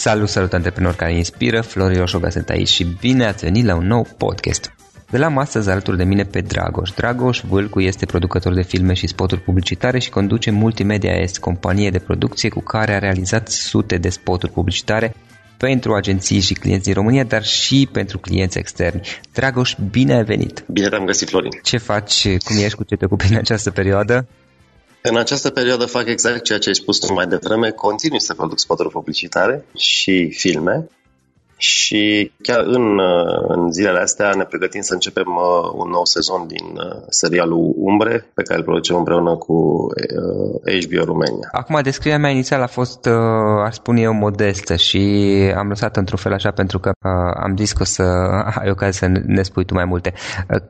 Salut, salut antreprenori care inspiră, Florin Roșoga sunt aici și bine ați venit la un nou podcast. De la astăzi alături de mine pe Dragoș. Dragoș Vâlcu este producător de filme și spoturi publicitare și conduce Multimedia Est, companie de producție cu care a realizat sute de spoturi publicitare pentru agenții și clienți din România, dar și pentru clienți externi. Dragoș, bine ai venit! Bine te-am găsit, Florin! Ce faci, cum ești, cu ce te ocupi în această perioadă? În această perioadă fac exact ceea ce ai spus tu mai devreme, continui să produc spoturi publicitare și filme și chiar în, uh, în zilele astea ne pregătim să începem uh, un nou sezon din uh, serialul Umbre, pe care îl producem împreună cu HBO România. Acum, descrierea mea inițială a fost, aș spune eu, modestă și am lăsat într-un fel așa pentru că am zis că o să ai ocazia să ne spui tu mai multe.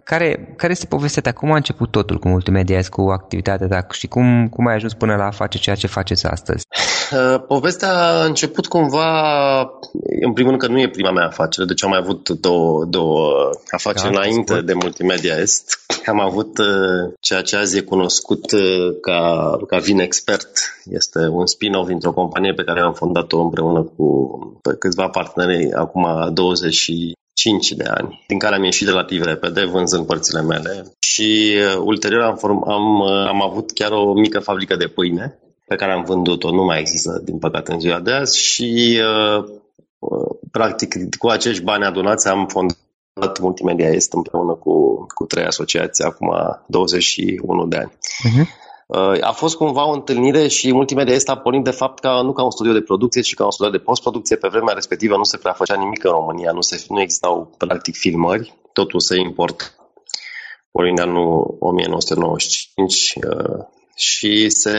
Care, care este povestea ta? Cum a început totul cu Multimedia cu activitatea ta și cum, cum ai ajuns până la a face ceea ce faceți astăzi? Povestea a început cumva, în primul rând că nu e prima mea afacere, deci am mai avut două, două afaceri da, înainte spun. de Multimedia Est. Am avut uh, ceea ce azi e cunoscut uh, ca, ca Vin Expert. Este un spin-off dintr-o companie pe care am fondat-o împreună cu câțiva parteneri acum 25 de ani, din care am ieșit relativ repede, vânzând părțile mele. Și uh, ulterior am, form, am, am avut chiar o mică fabrică de pâine pe care am vândut-o, nu mai există, din păcate, în ziua de azi și uh, practic, cu acești bani adunați am fondat Multimedia Est împreună cu, cu trei asociații acum 21 de ani. Uh-huh. A fost cumva o întâlnire și Multimedia Est a pornit de fapt ca, nu ca un studio de producție, ci ca un studio de postproducție. Pe vremea respectivă nu se prea făcea nimic în România, nu, se, nu existau practic filmări, totul se import. Pornind de anul 1995, și se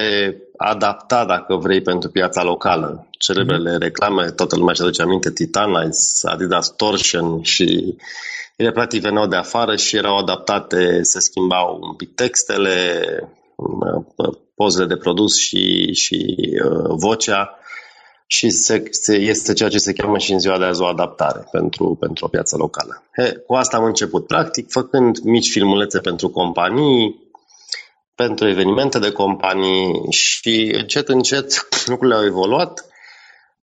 adapta, dacă vrei, pentru piața locală. Celebrele mm-hmm. reclame, toată lumea și aduce aminte, Titanize, Adidas Torsion și ele practic veneau de afară și erau adaptate, se schimbau un pic textele, pozele de produs și, și uh, vocea și se, se, este ceea ce se cheamă și în ziua de azi o adaptare pentru, pentru o piață locală. He, cu asta am început, practic, făcând mici filmulețe pentru companii, pentru evenimente de companii și încet, încet lucrurile au evoluat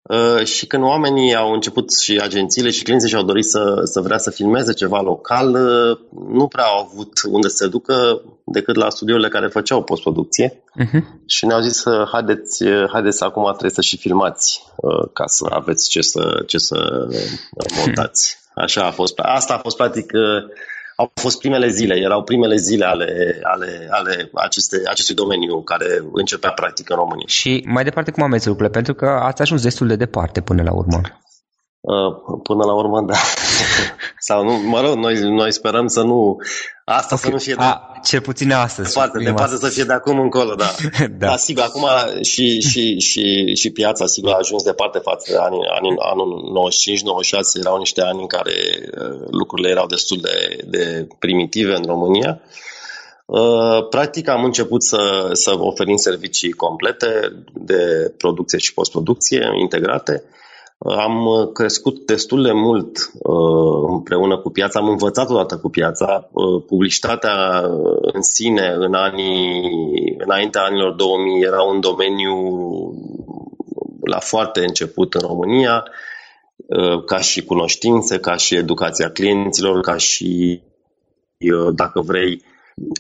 uh, și când oamenii au început și agențiile și clienții și-au dorit să, să vrea să filmeze ceva local, uh, nu prea au avut unde să se ducă decât la studiourile care făceau postproducție uh-huh. și ne-au zis haideți, haideți acum trebuie să și filmați uh, ca să aveți ce să, ce să montați. Așa a fost. Asta a fost practic au fost primele zile, erau primele zile ale, ale, ale aceste, acestui domeniu care începea practic în România. Și mai departe cum am mers lucrurile? Pentru că ați ajuns destul de departe până la urmă. Uh, până la urmă, da. Sau nu, mă rog, noi, noi sperăm să nu... Asta okay. să nu fie de... A, cel puțin astăzi. Departe, departe să fie de acum încolo, da. da. Dar sigur, acum și, și, și, și piața, sigur, a ajuns departe față de anii, anii, anul 95-96, erau niște ani în care uh, lucrurile erau destul de, de primitive în România. Uh, practic am început să, să oferim servicii complete de producție și postproducție integrate am uh, crescut destul de mult uh, împreună cu piața, am învățat odată cu piața. Uh, publicitatea în sine, în anii, înaintea anilor 2000, era un domeniu la foarte început în România, ca și cunoștințe, ca și educația clienților, ca și, dacă vrei,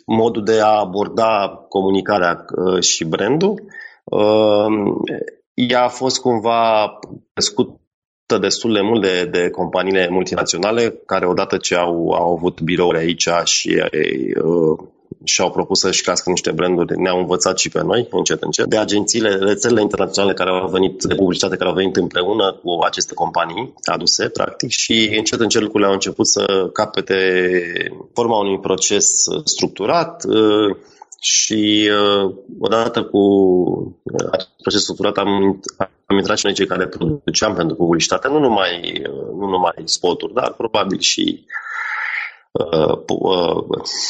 modul de a aborda comunicarea și brandul. Ea a fost cumva crescută destul de mult de, de companiile multinaționale care odată ce au, au avut birouri aici și uh, și-au propus să-și crească niște branduri, ne-au învățat și pe noi, încet, încet, de agențiile, rețelele internaționale care au venit, de publicitate care au venit împreună cu aceste companii aduse, practic, și încet, încet lucrurile au început să capete forma unui proces structurat, uh, și uh, odată cu uh, procesul structurat am, am intrat și noi cei care produceam pentru publicitate, nu numai, uh, nu numai spoturi, dar probabil și uh, uh,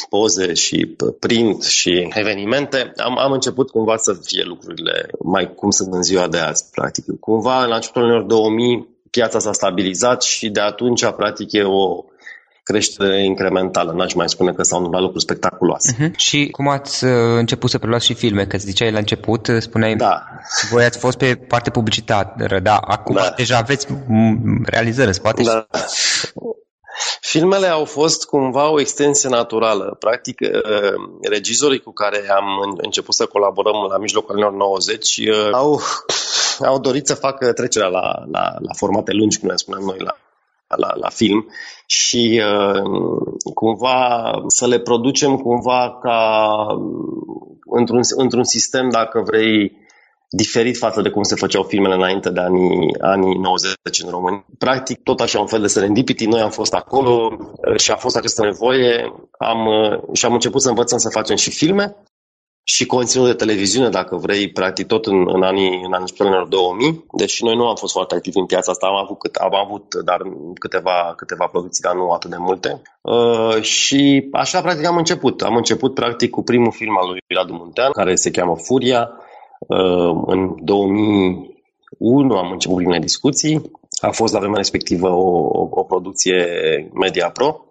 poze și print și evenimente, am, am început cumva să fie lucrurile mai cum sunt în ziua de azi, practic. Cumva, la începutul anilor 2000, piața s-a stabilizat și de atunci, practic, e o, creștere incrementală. N-aș mai spune că s-au întâmplat lucruri spectaculoase. Uh-huh. Și cum ați uh, început să preluați și filme? Că ziceai la început, uh, spuneai, da. voi ați fost pe parte publicitară, da, acum da. deja aveți realizări în spate. Da. Filmele au fost cumva o extensie naturală. Practic, uh, regizorii cu care am început să colaborăm la mijlocul anilor 90 au, au dorit să facă trecerea la, la, la formate lungi, cum ne spunem noi, la la, la film și uh, cumva să le producem cumva ca într-un, într-un sistem, dacă vrei, diferit față de cum se făceau filmele înainte de anii, anii 90 în România. Practic, tot așa un fel de serendipity, noi am fost acolo uh, și a fost această nevoie. Am, uh, și am început să învățăm să facem și filme și conținut de televiziune, dacă vrei, practic tot în, în anii, în anii anilor 2000. Deci noi nu am fost foarte activi în piața asta, am avut, cât, am avut dar câteva, câteva producții, dar nu atât de multe. Uh, și așa, practic, am început. Am început, practic, cu primul film al lui Radu Muntean, care se cheamă Furia. Uh, în 2001 am început primele discuții. A fost la vremea respectivă o, o, o producție Media Pro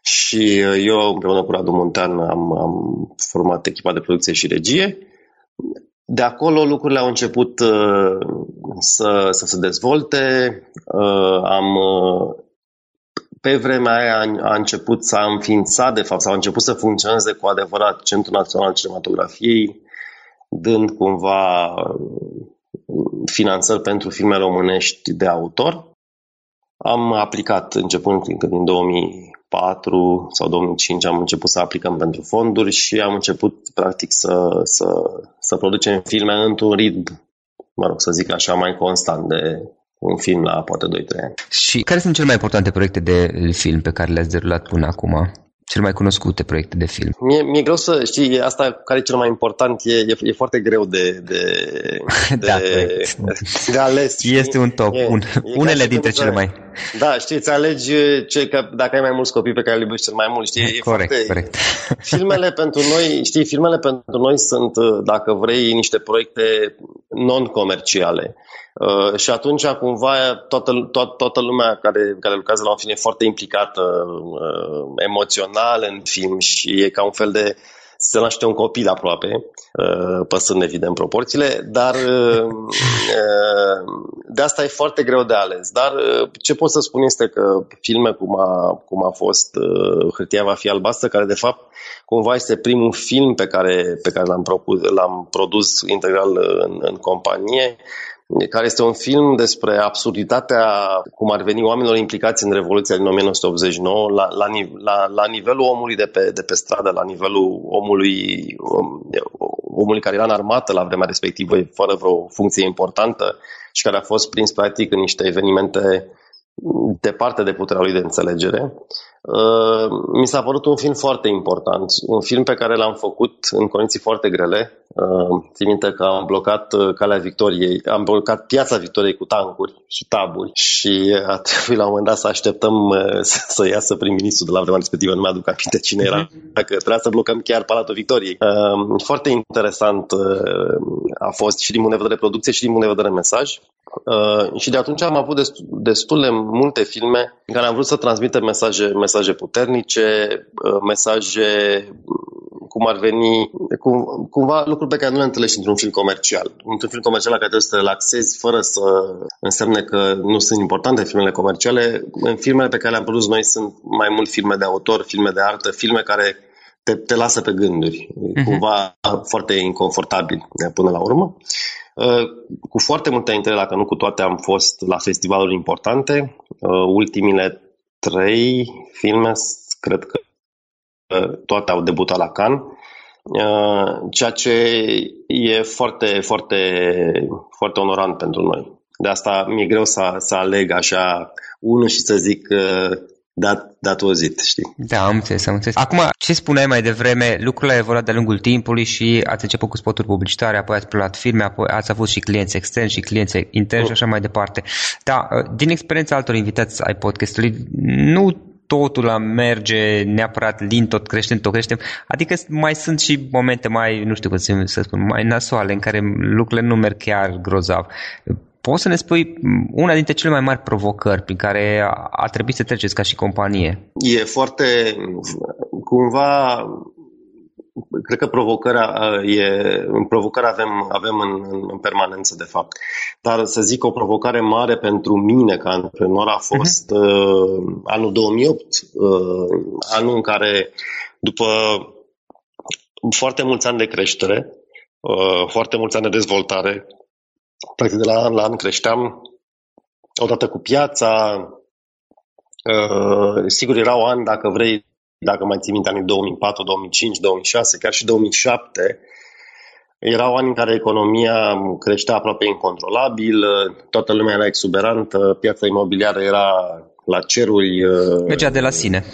și uh, eu, împreună cu Radu Montan, am, am format echipa de producție și regie. De acolo lucrurile au început uh, să, să se dezvolte. Uh, am, uh, pe vremea aia a, a început să am înființat, de fapt, sau a început să funcționeze cu adevărat Centrul Național al Cinematografiei, dând cumva uh, finanțări pentru filme românești de autor. Am aplicat începând încă din 2000, 2004 sau 2005 am început să aplicăm pentru fonduri și am început practic să, să, să producem filme într-un ritm, mă rog să zic așa, mai constant de un film la poate 2-3 ani. Și care sunt cele mai importante proiecte de film pe care le-ați derulat până acum? cele mai cunoscute proiecte de film? Mie, mi-e greu să știi, asta care e cel mai important, e, e, e foarte greu de, de, de, da, de ales. Știi? Este un top, e, un, e unele dintre cele mai... Da, știți, îți alegi ce, că dacă ai mai mulți copii pe care îi iubești cel mai mult, știi, e corect, foarte... corect. Filmele pentru noi, știi, filmele pentru noi sunt, dacă vrei, niște proiecte non-comerciale. Uh, și atunci, cumva, toată, toată, toată lumea care, care lucrează la un film e foarte implicată uh, emoțional în film și e ca un fel de se naște un copil aproape, uh, păsând evident proporțiile, dar uh, uh, de asta e foarte greu de ales. Dar ce pot să spun este că filme cum a, cum a fost Hârtia va fi albastră, care de fapt cumva este primul film pe care, pe care l-am, propus, l-am produs integral în, în companie, care este un film despre absurditatea cum ar veni oamenilor implicați în Revoluția din 1989 la, la, la, la nivelul omului de pe, de pe stradă, la nivelul omului, om, omului care era în armată la vremea respectivă, fără vreo funcție importantă și care a fost prins practic în niște evenimente departe de puterea lui de înțelegere. Uh, mi s-a părut un film foarte important, un film pe care l-am făcut în condiții foarte grele. Uh, țin minte că am blocat uh, Calea Victoriei, am blocat Piața Victoriei cu tancuri și taburi și a trebuit la un moment dat să așteptăm să iasă prim-ministru de la vremea respectivă, nu mi-aduc aminte cine era, mhm. dacă trebuia să blocăm chiar Palatul Victoriei. Foarte interesant a fost și din punct de vedere producție și din punct de vedere mesaj. Și de atunci am avut destul de multe filme în care am vrut să transmitem mesaje, mesaje puternice, uh, mesaje cum ar veni, cum, cumva lucruri pe care nu le întâlnești într-un film comercial. Într-un film comercial la care trebuie să te relaxezi fără să însemne că nu sunt importante filmele comerciale. În filmele pe care le-am produs noi sunt mai mult filme de autor, filme de artă, filme care te, te lasă pe gânduri, uh-huh. cumva foarte inconfortabil până la urmă. Uh, cu foarte multe dintre ele, dacă nu cu toate, am fost la festivaluri importante. Uh, ultimile trei filme, cred că uh, toate au debutat la Cannes, ceea ce e foarte, foarte, foarte onorant pentru noi. De asta mi-e greu să, să aleg așa unul și să zic dat, dat auzit, știi? Da, am înțeles, am înțeles. Acum, ce spuneai mai devreme, lucrurile au evoluat de-a lungul timpului și ați început cu spoturi publicitare, apoi ați preluat firme, apoi ați avut și clienți externi și clienți interni și așa mai departe. Da, din experiența altor invitați ai podcastului, nu totul merge neapărat lin, tot creștem, tot creștem. Adică mai sunt și momente mai, nu știu cum să spun, mai nasoale, în care lucrurile nu merg chiar grozav poți să ne spui una dintre cele mai mari provocări prin care a trebuit să treceți ca și companie? E foarte, cumva, cred că provocarea e, provocarea avem, avem în, în permanență, de fapt. Dar să zic o provocare mare pentru mine ca antreprenor a fost uh-huh. uh, anul 2008, uh, anul în care, după foarte mulți ani de creștere, uh, foarte mulți ani de dezvoltare, practic de la an la an creșteam odată cu piața, uh, sigur erau ani, dacă vrei, dacă mai ții minte, anii 2004, 2005, 2006, chiar și 2007, erau ani în care economia creștea aproape incontrolabil, toată lumea era exuberantă, piața imobiliară era la ceruri. Uh, mergea de la sine.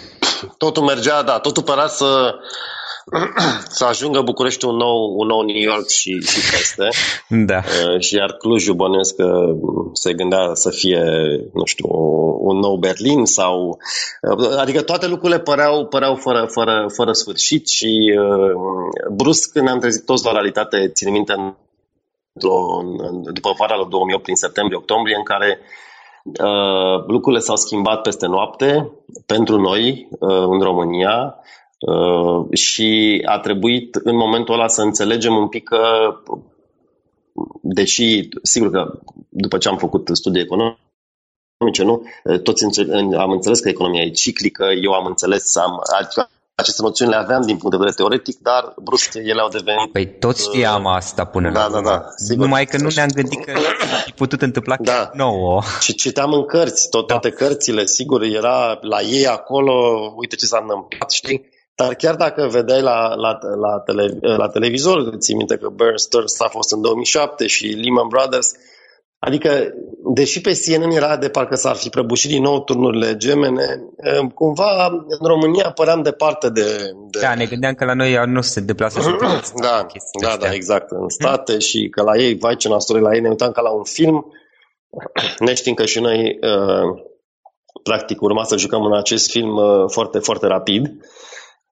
Totul mergea, da, totul părea să, să ajungă București un nou, un nou New York și, și peste. Da. Uh, și iar Clujul bănuiesc că se gândea să fie, nu știu, un nou Berlin sau... Uh, adică toate lucrurile păreau, păreau fără, fără, fără sfârșit și uh, brusc ne-am trezit toți la realitate, țin minte, în, în, după vara lui 2008, prin septembrie-octombrie, în care Uh, lucrurile s-au schimbat peste noapte pentru noi uh, în România. Uh, și a trebuit în momentul ăla să înțelegem un pic că, deși, sigur că după ce am făcut studii economice, nu? Toți am înțeles că economia e ciclică, eu am înțeles, am, adică aceste noțiuni le aveam din punct de vedere teoretic, dar brusc ele au devenit... Păi toți știam asta până da, la Da, da, sigur. Numai că nu ne-am gândit că a putut întâmpla da. nouă. Și citeam în cărți, tot, toate da. cărțile, sigur, era la ei acolo, uite ce s-a întâmplat, știi? Dar chiar dacă vedeai la, la, la, tele, la televizor, ții minte că Bear Stearns a fost în 2007 și Lehman Brothers, adică, deși pe CNN era de parcă s-ar fi prăbușit din nou turnurile gemene, cumva în România păream departe de... de... Da, ne gândeam că la noi nu se deplasă și Da, da, da, exact, în state hmm? și că la ei, vai ce nasuri la ei, ne uitam ca la un film, neștiind că și noi, uh, practic, urma să jucăm în acest film uh, foarte, foarte rapid.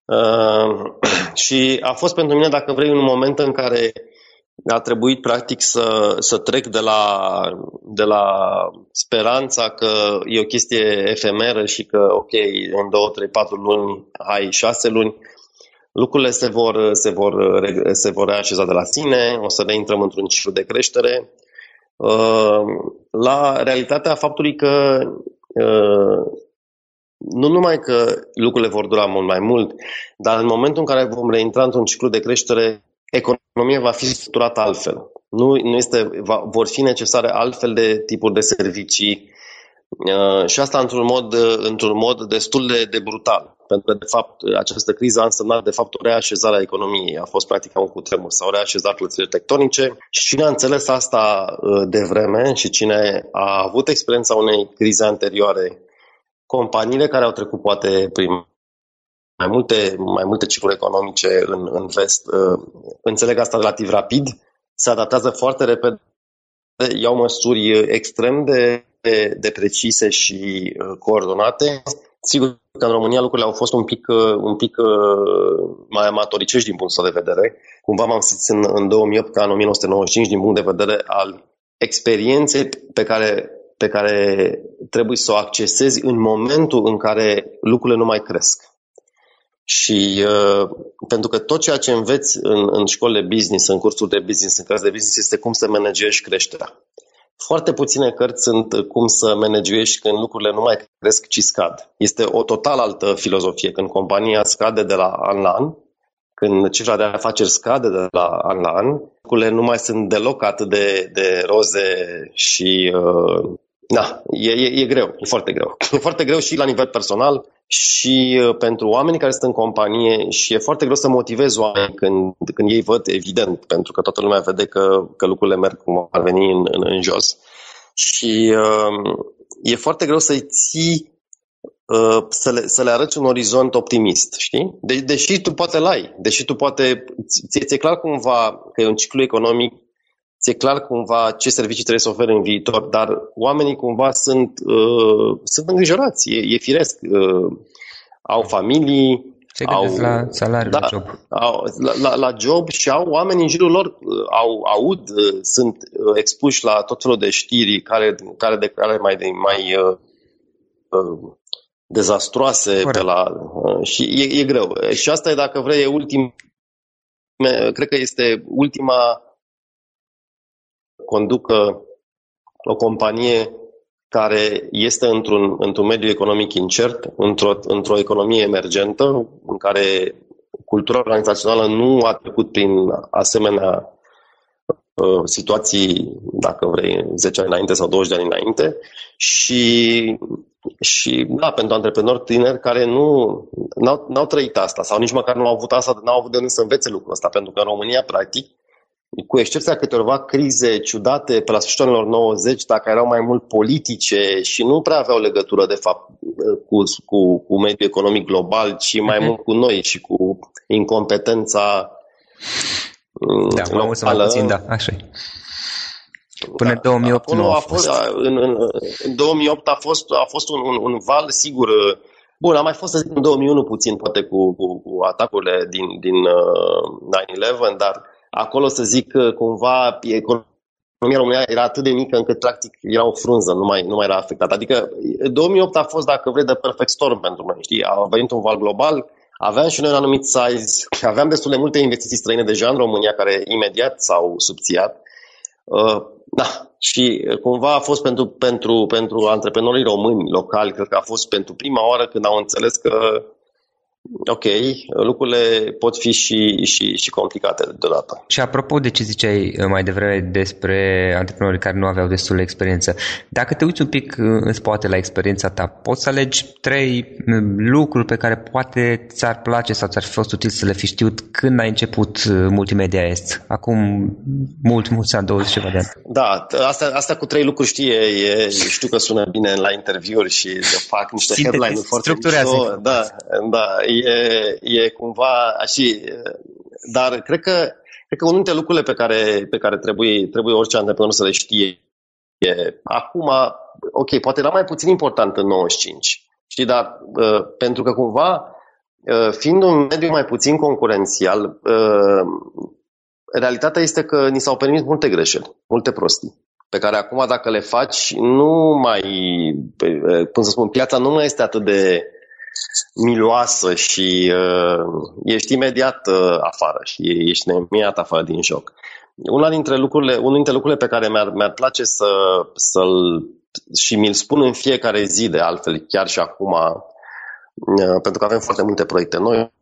Uh, și a fost pentru mine, dacă vrei, un moment în care a trebuit practic să, să trec de la, de la speranța că e o chestie efemeră și că, ok, în 2, 3, 4 luni, hai 6 luni, lucrurile se vor, se vor, se vor reașeza de la sine, o să ne intrăm într-un ciclu de creștere, uh, la realitatea faptului că uh, nu numai că lucrurile vor dura mult mai mult, dar în momentul în care vom reintra într-un ciclu de creștere, economia va fi structurată altfel. Nu, nu este, va, vor fi necesare altfel de tipuri de servicii uh, și asta într-un mod, într-un mod destul de, de brutal. Pentru că, de fapt, această criză a însemnat, de fapt, o reașezare a economiei. A fost, practic, un cutremur. S-au reașezat plățile tectonice și cine a înțeles asta uh, de vreme și cine a avut experiența unei crize anterioare companiile care au trecut poate prin mai multe, mai multe cicluri economice în, în vest uh, înțeleg asta relativ rapid, se adaptează foarte repede, iau măsuri extrem de, de, de precise și uh, coordonate. Sigur că în România lucrurile au fost un pic, uh, un pic mai amatoricești din punctul de vedere. Cumva m-am simțit în, în 2008 ca în 1995 din punct de vedere al experienței pe care pe care trebuie să o accesezi în momentul în care lucrurile nu mai cresc. Și uh, pentru că tot ceea ce înveți în, în școlile business, în cursuri de business, în cărți de business, este cum să managești creșterea. Foarte puține cărți sunt cum să managești când lucrurile nu mai cresc, ci scad. Este o total altă filozofie. Când compania scade de la an la an, când cifra de afaceri scade de la an la an, lucrurile nu mai sunt deloc atât de, de roze și uh, da, e, e, e greu, e foarte greu. E foarte greu și la nivel personal și uh, pentru oamenii care sunt în companie și e foarte greu să motivezi oameni când, când ei văd, evident, pentru că toată lumea vede că, că lucrurile merg cum ar veni în, în, în jos. Și uh, e foarte greu să-i ții uh, să le, să le arăți un orizont optimist, știi? De, deși tu poate l-ai, deși tu poate, ți-e, ți clar cumva că e un ciclu economic ți-e clar cumva ce servicii trebuie să ofere în viitor, dar oamenii cumva sunt, uh, sunt îngrijorați, e, e firesc. Uh, au familii, Se au, la salariul da, la job. Au, la, la, la job și au oameni în jurul lor, au, aud, sunt expuși la tot felul de știri care, care de care mai, mai uh, uh, dezastroase pe la, uh, și e, e greu. Și asta e, dacă vrei, e ultim, cred că este ultima conducă o companie care este într-un, într-un mediu economic incert, într-o, într-o economie emergentă, în care cultura organizațională nu a trecut prin asemenea uh, situații, dacă vrei, 10 ani înainte sau 20 de ani înainte. Și, și da, pentru antreprenori tineri care nu n-au, n-au trăit asta sau nici măcar nu au avut asta, n-au avut de unde să învețe lucrul ăsta, pentru că în România, practic, cu excepția câteva crize ciudate pe la sfârșitul anilor 90, dacă erau mai mult politice și nu prea aveau legătură, de fapt, cu, cu, cu mediul economic global, ci mai uh-huh. mult cu noi și cu incompetența da, locală. mai mult sau mai puțin, da, așa Până da, în 2008 nu a fost. În, în, în 2008 a fost, a fost un, un, un val, sigur, Bun, a mai fost, să zic, în 2001 puțin, poate cu, cu, cu atacurile din, din uh, 9-11, dar acolo să zic că cumva economia România era atât de mică încât practic era o frunză, nu mai, nu mai era afectată. Adică 2008 a fost, dacă vrei, de perfect storm pentru noi. Știi? A venit un val global, aveam și noi un anumit size, aveam destul de multe investiții străine deja în România care imediat s-au subțiat. Uh, da, și cumva a fost pentru, pentru, pentru antreprenorii români locali, cred că a fost pentru prima oară când au înțeles că ok, lucrurile pot fi și, și, și complicate deodată. Și apropo de ce ziceai uh, mai devreme despre antreprenorii care nu aveau destul de experiență, dacă te uiți un pic uh, în spate la experiența ta, poți să alegi trei uh, lucruri pe care poate ți-ar place sau ți-ar fi fost util să le fi știut când ai început Multimedia Est, acum mult, mulți ani, 20 ceva de ani. Da, asta, asta cu trei lucruri știe, e, știu că sună bine la interviuri și fac niște headline-uri foarte mișto. Da, da, e, e cumva așa, dar cred că, cred că unul dintre lucrurile pe care, pe care trebuie, trebuie orice antreprenor să le știe e, acum, ok, poate era mai puțin important în 95, știi, dar uh, pentru că cumva, uh, fiind un mediu mai puțin concurențial, uh, realitatea este că ni s-au permis multe greșeli, multe prostii pe care acum dacă le faci, nu mai, cum să spun, piața nu mai este atât de miloasă și uh, ești imediat uh, afară și ești imediat afară din joc. Una dintre lucrurile, unul dintre lucrurile pe care mi-ar, mi-ar place să, să-l și mi-l spun în fiecare zi de altfel, chiar și acum, uh, pentru că avem foarte multe proiecte noi,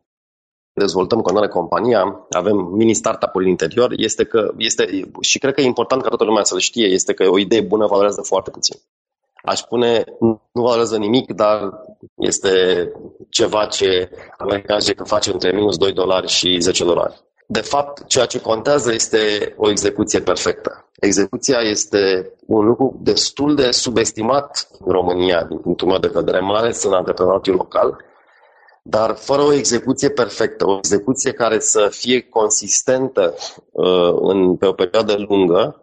dezvoltăm cu compania, avem mini startup-uri în interior, este că este, și cred că e important ca toată lumea să-l știe, este că o idee bună valorează foarte puțin aș spune, nu valorează nimic, dar este ceva ce americanii zice că face între minus 2 dolari și 10 dolari. De fapt, ceea ce contează este o execuție perfectă. Execuția este un lucru destul de subestimat în România, din punctul meu de vedere, mai ales în antreprenoriatul local, dar fără o execuție perfectă, o execuție care să fie consistentă uh, în, pe o perioadă lungă,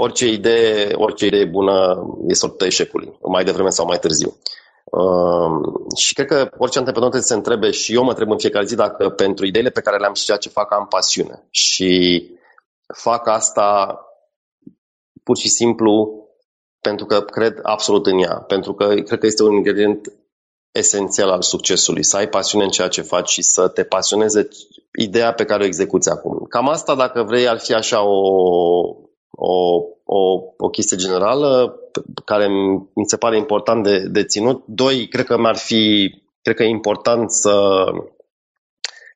orice idee, orice idee bună e sortă eșecului, mai devreme sau mai târziu. Uh, și cred că orice antreprenor trebuie să se întrebe și eu mă întreb în fiecare zi dacă pentru ideile pe care le-am și ceea ce fac am pasiune. Și fac asta pur și simplu pentru că cred absolut în ea. Pentru că cred că este un ingredient esențial al succesului. Să ai pasiune în ceea ce faci și să te pasioneze ideea pe care o execuți acum. Cam asta, dacă vrei, ar fi așa o, o, o, o chestie generală care mi se pare important de, de ținut. Doi, cred că mi-ar fi, cred că e important să,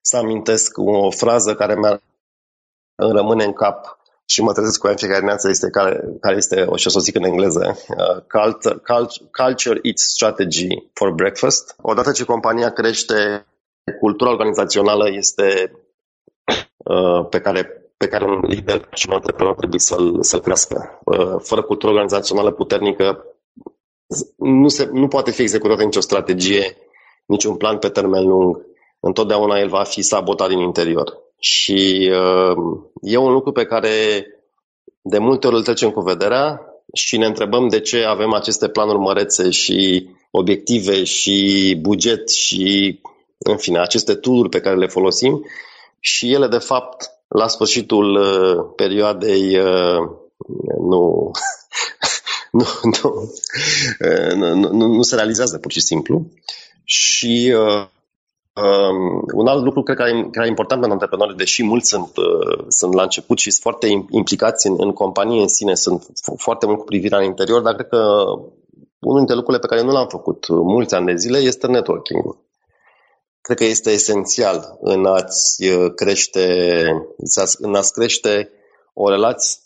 să amintesc o frază care mi-ar rămâne în cap și mă trezesc cu ea în fiecare dimineață, este care, care este, o și o să o zic în engleză, uh, culture, culture Eats Strategy for Breakfast. Odată ce compania crește, cultura organizațională este uh, pe care pe care un lider și un antreprenor trebuie să-l, să-l crească. Uh, fără cultură organizațională puternică, nu, se, nu poate fi executată nicio strategie, niciun plan pe termen lung. Întotdeauna el va fi sabotat din interior. Și uh, e un lucru pe care de multe ori îl trecem cu vederea și ne întrebăm de ce avem aceste planuri mărețe și obiective și buget și în fine, aceste tool pe care le folosim și ele, de fapt, la sfârșitul uh, perioadei uh, nu, nu, nu, uh, nu, nu, nu se realizează pur și simplu. Și uh, Um, un alt lucru cred că e, care e important pentru antreprenori, deși mulți sunt, uh, sunt la început și sunt foarte implicați în, în companie în sine, sunt foarte mult cu privirea în interior, dar cred că unul dintre lucrurile pe care nu l-am făcut mulți ani de zile este networking-ul. Cred că este esențial în a-ți uh, crește, în a-ți crește o relație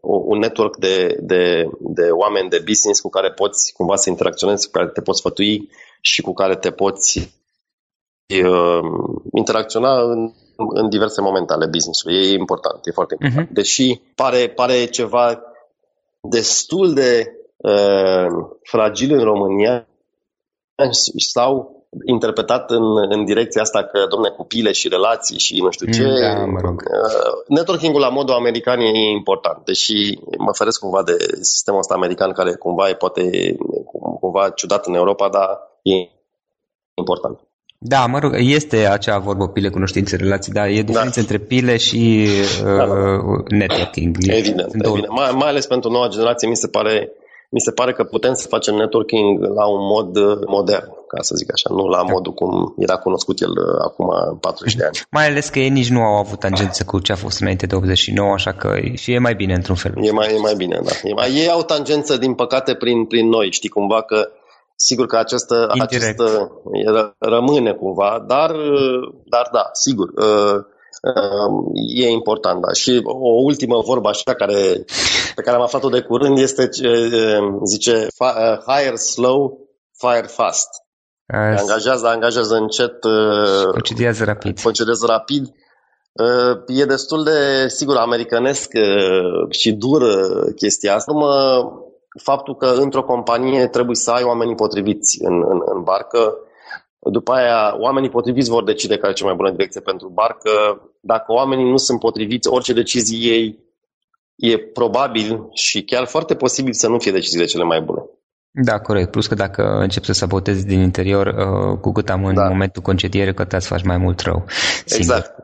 un network de, de, de oameni de business cu care poți cumva să interacționezi, cu care te poți sfătui și cu care te poți uh, interacționa în, în diverse momente ale business-ului. E important, e foarte important. Uh-huh. Deși pare, pare ceva destul de uh, fragil în România sau interpretat în, în direcția asta că, domne, cu pile și relații și nu știu ce. Mm, da, mă rog. Uh, networking-ul la modul american e important, deși mă feresc cumva de sistemul ăsta american care cumva e poate cumva ciudat în Europa, dar e important. Da, mă rog, este acea vorbă pile, cunoștințe, relații, dar e diferență da. între pile și uh, da, da. networking. Evident, evident. Mai, mai ales pentru noua generație mi se pare mi se pare că putem să facem networking la un mod uh, modern, ca să zic așa, nu la da. modul cum era cunoscut el uh, acum 40 de ani. Mai ales că ei nici nu au avut tangență cu ce a fost înainte de 89, așa că și e mai bine într-un fel. E mai, e mai bine, da. E mai, ei au tangență, din păcate, prin, prin noi. Știi cumva că Sigur că această, această rămâne cumva, dar, uh, dar da, sigur, e important. Da. Și o ultimă vorbă așa care, pe care am aflat-o de curând este, zice, hire slow, fire fast. As... Angajează, angajează încet, procedează rapid. Procedează rapid. E destul de, sigur, americanesc și dur chestia asta. Mă, faptul că într-o companie trebuie să ai oamenii potriviți în, în, în barcă, după aia, oamenii potriviți vor decide care e cea mai bună direcție pentru barcă. Dacă oamenii nu sunt potriviți, orice decizie ei e probabil și chiar foarte posibil să nu fie deciziile cele mai bune. Da, corect. Plus că dacă încep să sabotezi din interior, uh, cu cât am în da. momentul concediere, că te faci mai mult rău. Singur. Exact.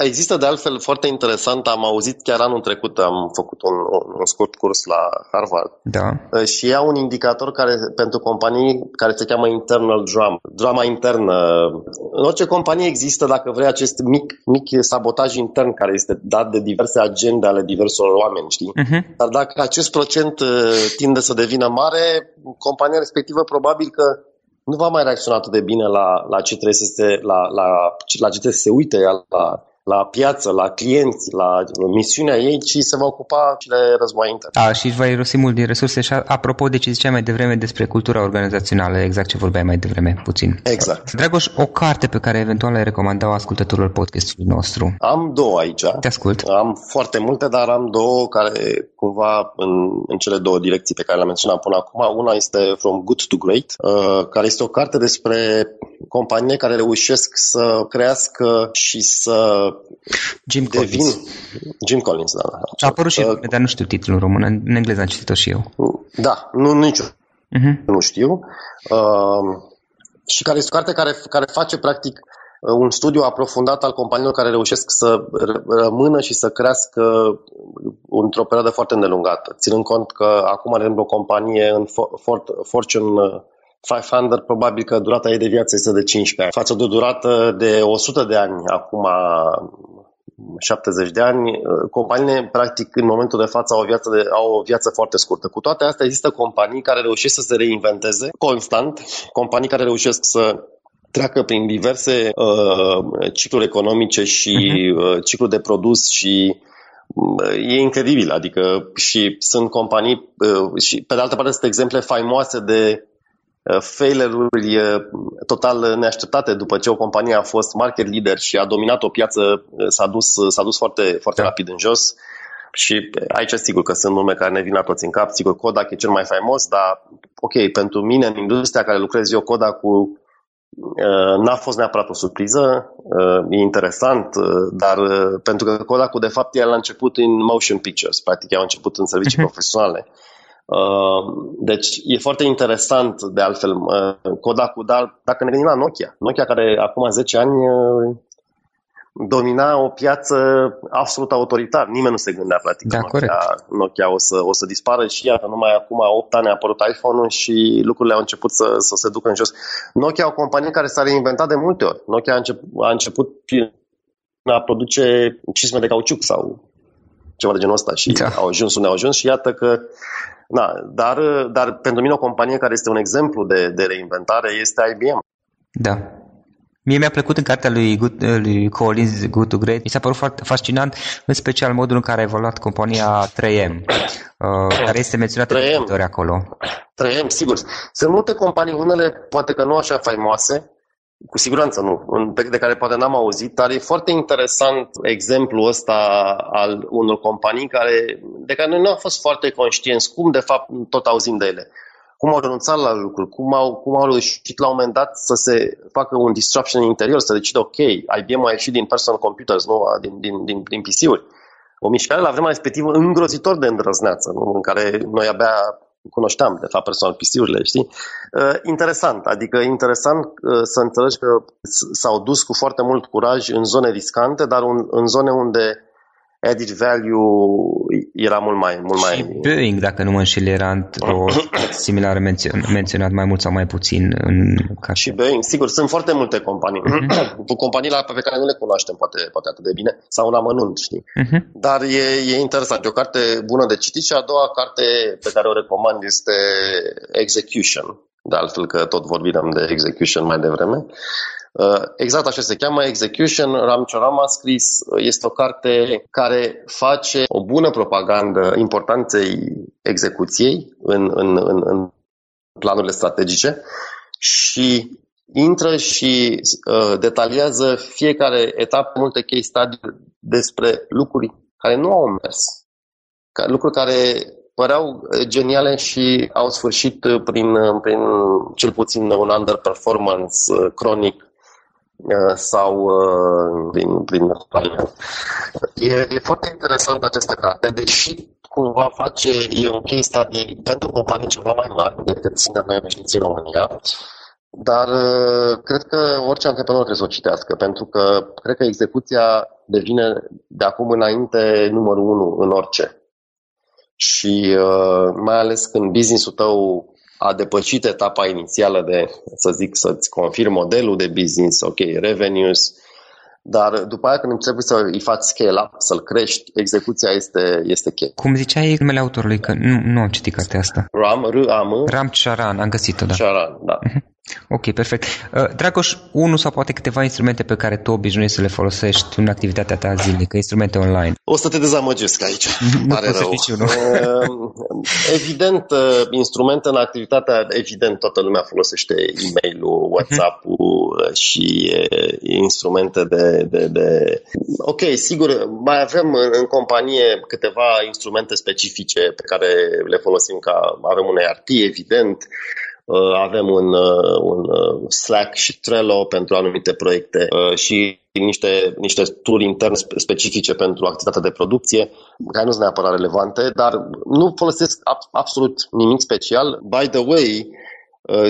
Există de altfel foarte interesant, am auzit chiar anul trecut, am făcut un, un scurt curs la Harvard da. Uh, și ea un indicator care pentru companii care se cheamă internal drama, drama internă. În orice companie există, dacă vrei, acest mic, mic sabotaj intern care este dat de diverse agende ale diverselor oameni, știi? Uh-huh. Dar dacă acest procent uh, tinde să devină mare, compania respectivă probabil că nu va mai reacționa atât de bine la, la ce trebuie să se, la, la, la ce trebuie să se uite la, la piață, la clienți, la misiunea ei, ci se va ocupa și de război intern. A, și va irosi mult din resurse și apropo de ce ziceai mai devreme despre cultura organizațională, exact ce vorbeai mai devreme puțin. Exact. Dragoș, o carte pe care eventual ai recomanda ascultătorilor podcastului nostru? Am două aici. Te ascult. Am foarte multe, dar am două care cumva în, în cele două direcții pe care le-am menționat până acum. Una este From Good to Great, uh, care este o carte despre companii care reușesc să crească și să Jim devin... Collins. Jim Collins, da. A apărut și, uh, dar nu știu titlul în român, în engleză am citit-o și eu. Da, nu nici uh-huh. nu știu. Uh, și care este o carte care, care face practic uh, un studiu aprofundat al companiilor care reușesc să rămână și să crească într-o perioadă foarte îndelungată. Ținând cont că acum, de exemplu, o companie în Fortune 500, probabil că durata ei de viață este de 15 ani. Față de o durată de 100 de ani, acum 70 de ani, companiile, practic, în momentul de față au o, viață de, au o viață foarte scurtă. Cu toate astea, există companii care reușesc să se reinventeze constant, companii care reușesc să treacă prin diverse uh, cicluri economice și uh-huh. cicluri de produs și uh, e incredibil, adică și sunt companii uh, și pe de altă parte sunt exemple faimoase de Uh, failure-uri uh, total neașteptate după ce o companie a fost market leader și a dominat o piață, uh, s-a dus, s-a dus foarte, foarte da. rapid în jos. Și aici sigur că sunt nume care ne vin la toți în cap. Sigur, Kodak e cel mai faimos, dar ok, pentru mine, în industria care lucrez eu, Kodak cu n-a fost neapărat o surpriză, e interesant, dar pentru că Kodak de fapt el a început în motion pictures, practic au început în servicii uh-huh. profesionale Deci e foarte interesant de altfel Kodak, dar dacă ne gândim la Nokia, Nokia care acum 10 ani domina o piață absolut autoritar. Nimeni nu se gândea practic da, Nokia, Nokia o, să, o să dispară și iată, numai acum 8 ani a apărut iPhone-ul și lucrurile au început să, să se ducă în jos. Nokia o companie care s-a reinventat de multe ori. Nokia a început, a început prin a produce cisme de cauciuc sau ceva de genul ăsta și da. au ajuns unde au ajuns și iată că Na, dar, dar pentru mine o companie care este un exemplu de, de reinventare este IBM. Da. Mie mi-a plăcut în cartea lui, Good, lui Collins, Good to Great. Mi s-a părut foarte fascinant, în special modul în care a evoluat compania 3M, uh, care este menționată 3M. de acolo. 3M, sigur. Sunt multe companii, unele poate că nu așa faimoase, cu siguranță nu, de care poate n-am auzit, dar e foarte interesant exemplul ăsta al unor companii care, de care noi nu am fost foarte conștienți cum de fapt tot auzim de ele cum au renunțat la lucruri, cum au, cum au reușit la un moment dat să se facă un disruption în interior, să decidă, ok, IBM a ieșit din personal computers, nu, din, din, din, din PC-uri. O mișcare la vremea respectivă îngrozitor de îndrăzneață, nu? în care noi abia cunoșteam, de fapt, personal PC-urile, știi? Uh, interesant, adică interesant uh, să înțelegi că s-au dus cu foarte mult curaj în zone riscante, dar un, în zone unde added value era mult mai... Mult și mai... Boeing, dacă nu mă înșel, era într-o similară menționat mai mult sau mai puțin în carte. Și Boeing, sigur, sunt foarte multe companii. Uh-huh. Companii la, pe care nu le cunoaștem poate, poate atât de bine, sau un amănunt, știi? Uh-huh. Dar e, e interesant, e o carte bună de citit și a doua carte pe care o recomand este Execution. De altfel că tot vorbiram de Execution mai devreme. Uh, exact așa se cheamă, Execution, Ram Choram a scris, uh, este o carte care face o bună propagandă importanței execuției în, în, în, în planurile strategice și intră și uh, detaliază fiecare etapă, multe case study despre lucruri care nu au mers, lucruri care păreau geniale și au sfârșit prin, prin cel puțin un underperformance cronic Uh, sau uh, din, din e, e foarte interesant această carte, deși cumva face, e un case study pentru companii ceva mai mari decât ține noi în România, dar uh, cred că orice antreprenor trebuie să o citească, pentru că cred că execuția devine de acum înainte numărul unu în orice. Și mai ales când business-ul tău a depășit etapa inițială de, să zic, să-ți confirm modelul de business, ok, revenues, dar după aia când trebuie să îi faci scale-up, să-l crești, execuția este, este cheie. Cum ziceai numele autorului, că nu, nu am citit cartea asta. Ram, R-A-M. Ram Charan, am găsit-o, da. Charan, da. Uh-huh. Ok, perfect. Uh, Dragoș, unul sau poate câteva instrumente pe care tu obișnuiești să le folosești în activitatea ta zilnică, instrumente online. O să te dezamăgesc aici, pare rău. Nu. Uh, evident, uh, instrumente în activitatea, evident, toată lumea folosește e-mail-ul, mhm. WhatsApp-ul și instrumente de, de, de... Ok, sigur, mai avem în, în companie câteva instrumente specifice pe care le folosim ca... Avem un ERP, evident, Uh, avem un, uh, un uh, Slack și Trello pentru anumite proiecte și niște, niște tool interne specifice pentru activitatea de producție, care nu sunt neapărat relevante, dar nu folosesc absolut nimic special. By the way,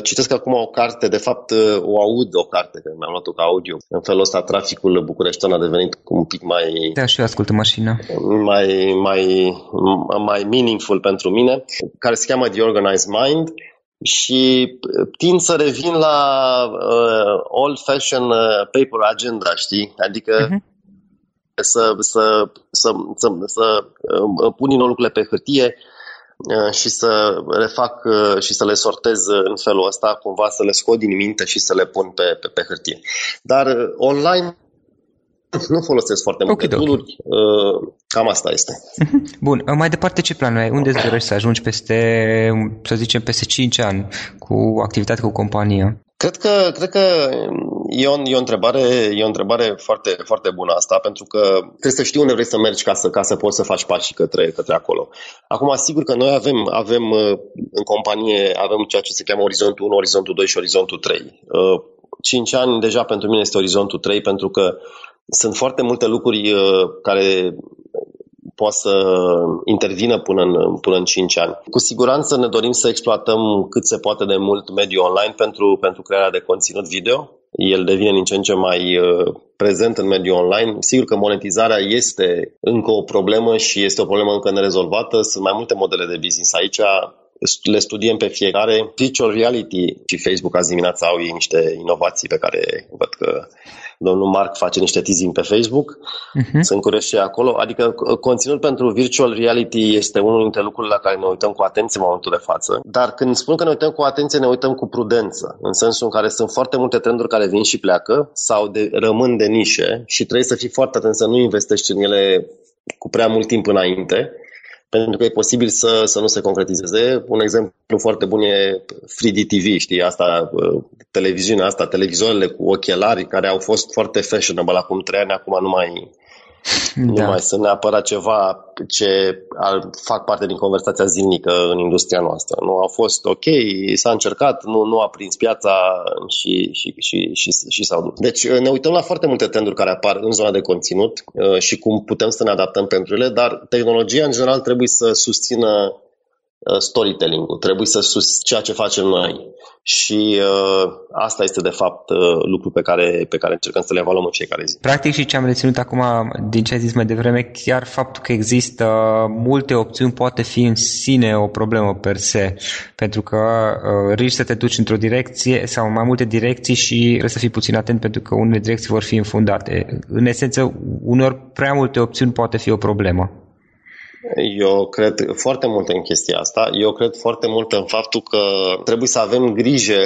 Citesc acum o carte, de fapt o aud o carte, că mi-am luat-o ca audio. În felul ăsta traficul bucureștean a devenit un pic mai... Da, și eu ascult în mașină. Mai, mai, mai meaningful pentru mine, care se cheamă The Organized Mind și uh, tind să revin la uh, old-fashioned uh, paper agenda, știi? Adică uh-huh. să, să, să, să, să uh, pun din lucrurile pe hârtie uh, și să refac uh, și să le sortez în felul ăsta, cumva să le scot din minte și să le pun pe, pe, pe hârtie. Dar uh, online nu folosesc foarte multe okay, tool uh, cam asta este. Mhm. Bun, mai departe ce planuri ai? Unde îți dorești să ajungi peste, să zicem, peste 5 ani cu activitate cu compania? Cred că, cred că e, o, e, o întrebare, e o întrebare foarte, foarte bună asta, pentru că trebuie să știi unde vrei să mergi ca să, ca să poți să faci pașii către, către acolo. Acum, sigur că noi avem, avem uh, în companie avem ceea ce se cheamă orizontul 1, orizontul 2 și orizontul 3. 5 uh, ani deja pentru mine este orizontul 3, pentru că sunt foarte multe lucruri uh, care poată să intervină până în, până în 5 ani. Cu siguranță ne dorim să exploatăm cât se poate de mult mediul online pentru, pentru crearea de conținut video. El devine din ce în ce mai uh, prezent în mediul online. Sigur că monetizarea este încă o problemă și este o problemă încă nerezolvată. Sunt mai multe modele de business aici le studiem pe fiecare. Virtual reality și Facebook azi dimineața au ei niște inovații pe care văd că domnul Mark face niște teasing pe Facebook. Uh-huh. Sunt curios și acolo. Adică conținut pentru virtual reality este unul dintre lucrurile la care ne uităm cu atenție în momentul de față. Dar când spun că ne uităm cu atenție, ne uităm cu prudență. În sensul în care sunt foarte multe trenduri care vin și pleacă sau de, rămân de nișe și trebuie să fii foarte atent să nu investești în ele cu prea mult timp înainte pentru că e posibil să, să nu se concretizeze. Un exemplu foarte bun e 3D TV, știi, asta, uh, televiziunea asta, televizoarele cu ochelari care au fost foarte fashionable acum trei ani, acum nu mai, da. Nu mai sunt neapărat ceva ce fac parte din conversația zilnică în industria noastră. Nu au fost ok, s-a încercat, nu, nu a prins piața și, și, și, și, și s-au dus. Deci ne uităm la foarte multe trenduri care apar în zona de conținut uh, și cum putem să ne adaptăm pentru ele, dar tehnologia în general trebuie să susțină Uh, storytelling-ul, trebuie să sus ceea ce facem noi. Și uh, asta este, de fapt, uh, lucru pe care, pe care încercăm să le evaluăm în fiecare zi. Practic și ce am reținut acum din ce ai zis mai devreme, chiar faptul că există multe opțiuni poate fi în sine o problemă per se, pentru că uh, riști să te duci într-o direcție sau în mai multe direcții și trebuie să fii puțin atent pentru că unele direcții vor fi infundate. În esență, uneori prea multe opțiuni poate fi o problemă. Eu cred foarte mult în chestia asta. Eu cred foarte mult în faptul că trebuie să avem grijă,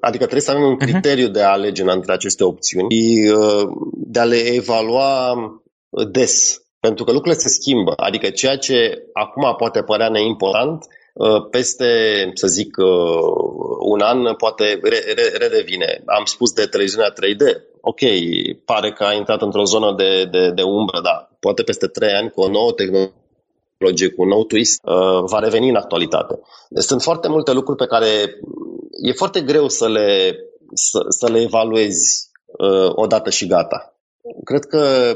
adică trebuie să avem un mhm. criteriu de a alege între aceste opțiuni și uh, de a le evalua des. Pentru că lucrurile se schimbă. Adică ceea ce acum poate părea neimportant, uh, peste, să zic, uh, un an poate redevine. Am spus de televiziunea 3D. Ok, pare că a intrat într-o zonă de, de, de umbră, dar poate peste 3 ani cu o nouă tehnologie tehnologie cu un nou twist, uh, va reveni în actualitate. Deci sunt foarte multe lucruri pe care e foarte greu să le, să, să le evaluezi uh, odată și gata. Cred că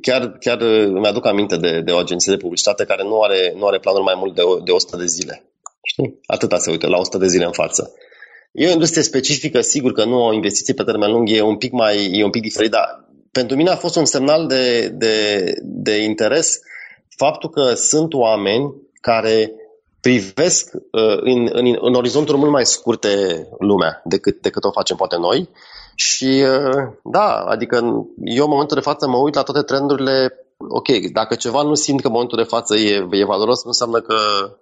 chiar, chiar mi-aduc aminte de, de o agenție de publicitate care nu are, nu are planuri mai mult de, de 100 de zile. Știi? Atâta se uită, la 100 de zile în față. E o industrie specifică, sigur că nu o investiție pe termen lung e un pic mai e un pic diferit, dar pentru mine a fost un semnal de, de, de interes faptul că sunt oameni care privesc uh, în, în, în orizonturi mult mai scurte lumea decât, decât o facem poate noi. Și uh, da, adică eu în momentul de față mă uit la toate trendurile ok, dacă ceva nu simt că în momentul de față e, e valoros, nu înseamnă că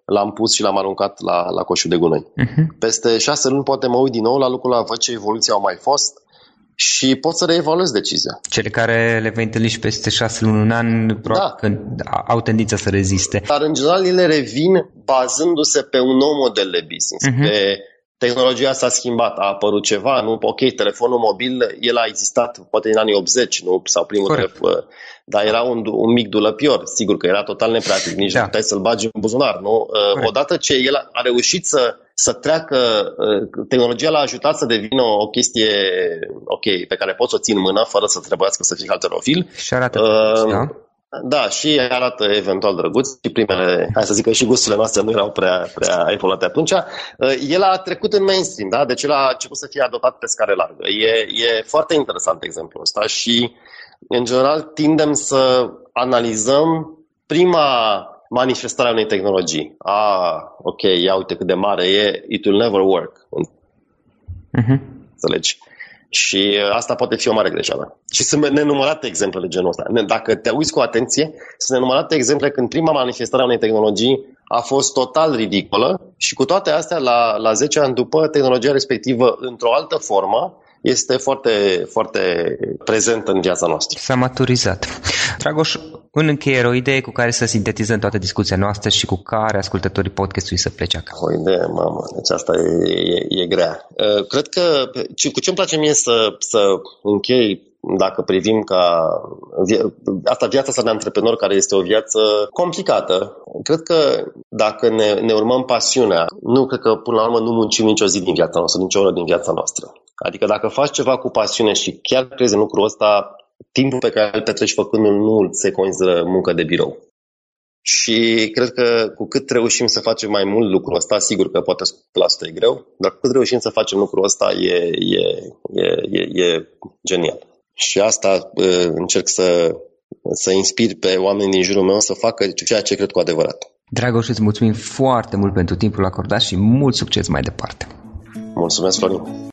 l-am pus și l-am aruncat la, la coșul de gunoi. Uh-huh. Peste șase luni poate mă uit din nou la lucrurile, văd ce evoluții au mai fost, și poți să reevaluezi decizia. Cele care le vei întâlni și peste șase luni, un an, da. când au tendința să reziste. Dar în general ele revin bazându-se pe un nou model de business, uh-huh. pe tehnologia s-a schimbat, a apărut ceva, nu? Ok, telefonul mobil, el a existat poate în anii 80, nu? Sau primul telefon, dar era un, un mic dulăpior, sigur că era total nepractic, nici da. nu puteai să-l bagi în buzunar, nu? Corect. Odată ce el a reușit să să treacă, uh, tehnologia l-a ajutat să devină o chestie ok, pe care poți să o ții în mână fără să trebuiască să fii halterofil. Și arată uh, da? Da, și arată eventual drăguț. Și primele, hai să zic că și gusturile noastre nu erau prea, prea evoluate atunci. Uh, el a trecut în mainstream, da? deci el a început să fie adoptat pe scară largă. E, e foarte interesant exemplul ăsta și, în general, tindem să analizăm prima manifestarea unei tehnologii. Ah, ok, ia uite cât de mare e, it will never work. Uh-huh. Înțelegi? Și uh, asta poate fi o mare greșeală. Și sunt nenumărate exemple de genul ăsta. Dacă te uiți cu atenție, sunt nenumărate exemple când prima manifestare a unei tehnologii a fost total ridicolă și cu toate astea, la, la 10 ani după, tehnologia respectivă, într-o altă formă, este foarte, foarte prezent în viața noastră. S-a maturizat. Dragoș, în încheiere, o idee cu care să sintetizăm toată discuția noastră și cu care ascultătorii podcastului să plece acasă. O idee, mamă, deci asta e, e, e grea. Uh, cred că cu ce îmi place mie să, să închei dacă privim ca asta viața asta de antreprenor care este o viață complicată, cred că dacă ne, ne urmăm pasiunea, nu cred că până la urmă nu muncim nicio zi din viața noastră, nicio oră din viața noastră. Adică dacă faci ceva cu pasiune și chiar crezi în lucrul ăsta, timpul pe care îl petreci făcându-l nu se consideră muncă de birou. Și cred că cu cât reușim să facem mai mult lucrul ăsta, sigur că poate 100% e greu, dar cu cât reușim să facem lucrul ăsta e, e, e, e, e genial. Și asta uh, încerc să, să inspir pe oamenii din jurul meu să facă ceea ce cred cu adevărat. Dragoș, îți mulțumim foarte mult pentru timpul acordat și mult succes mai departe. Mulțumesc, Florin.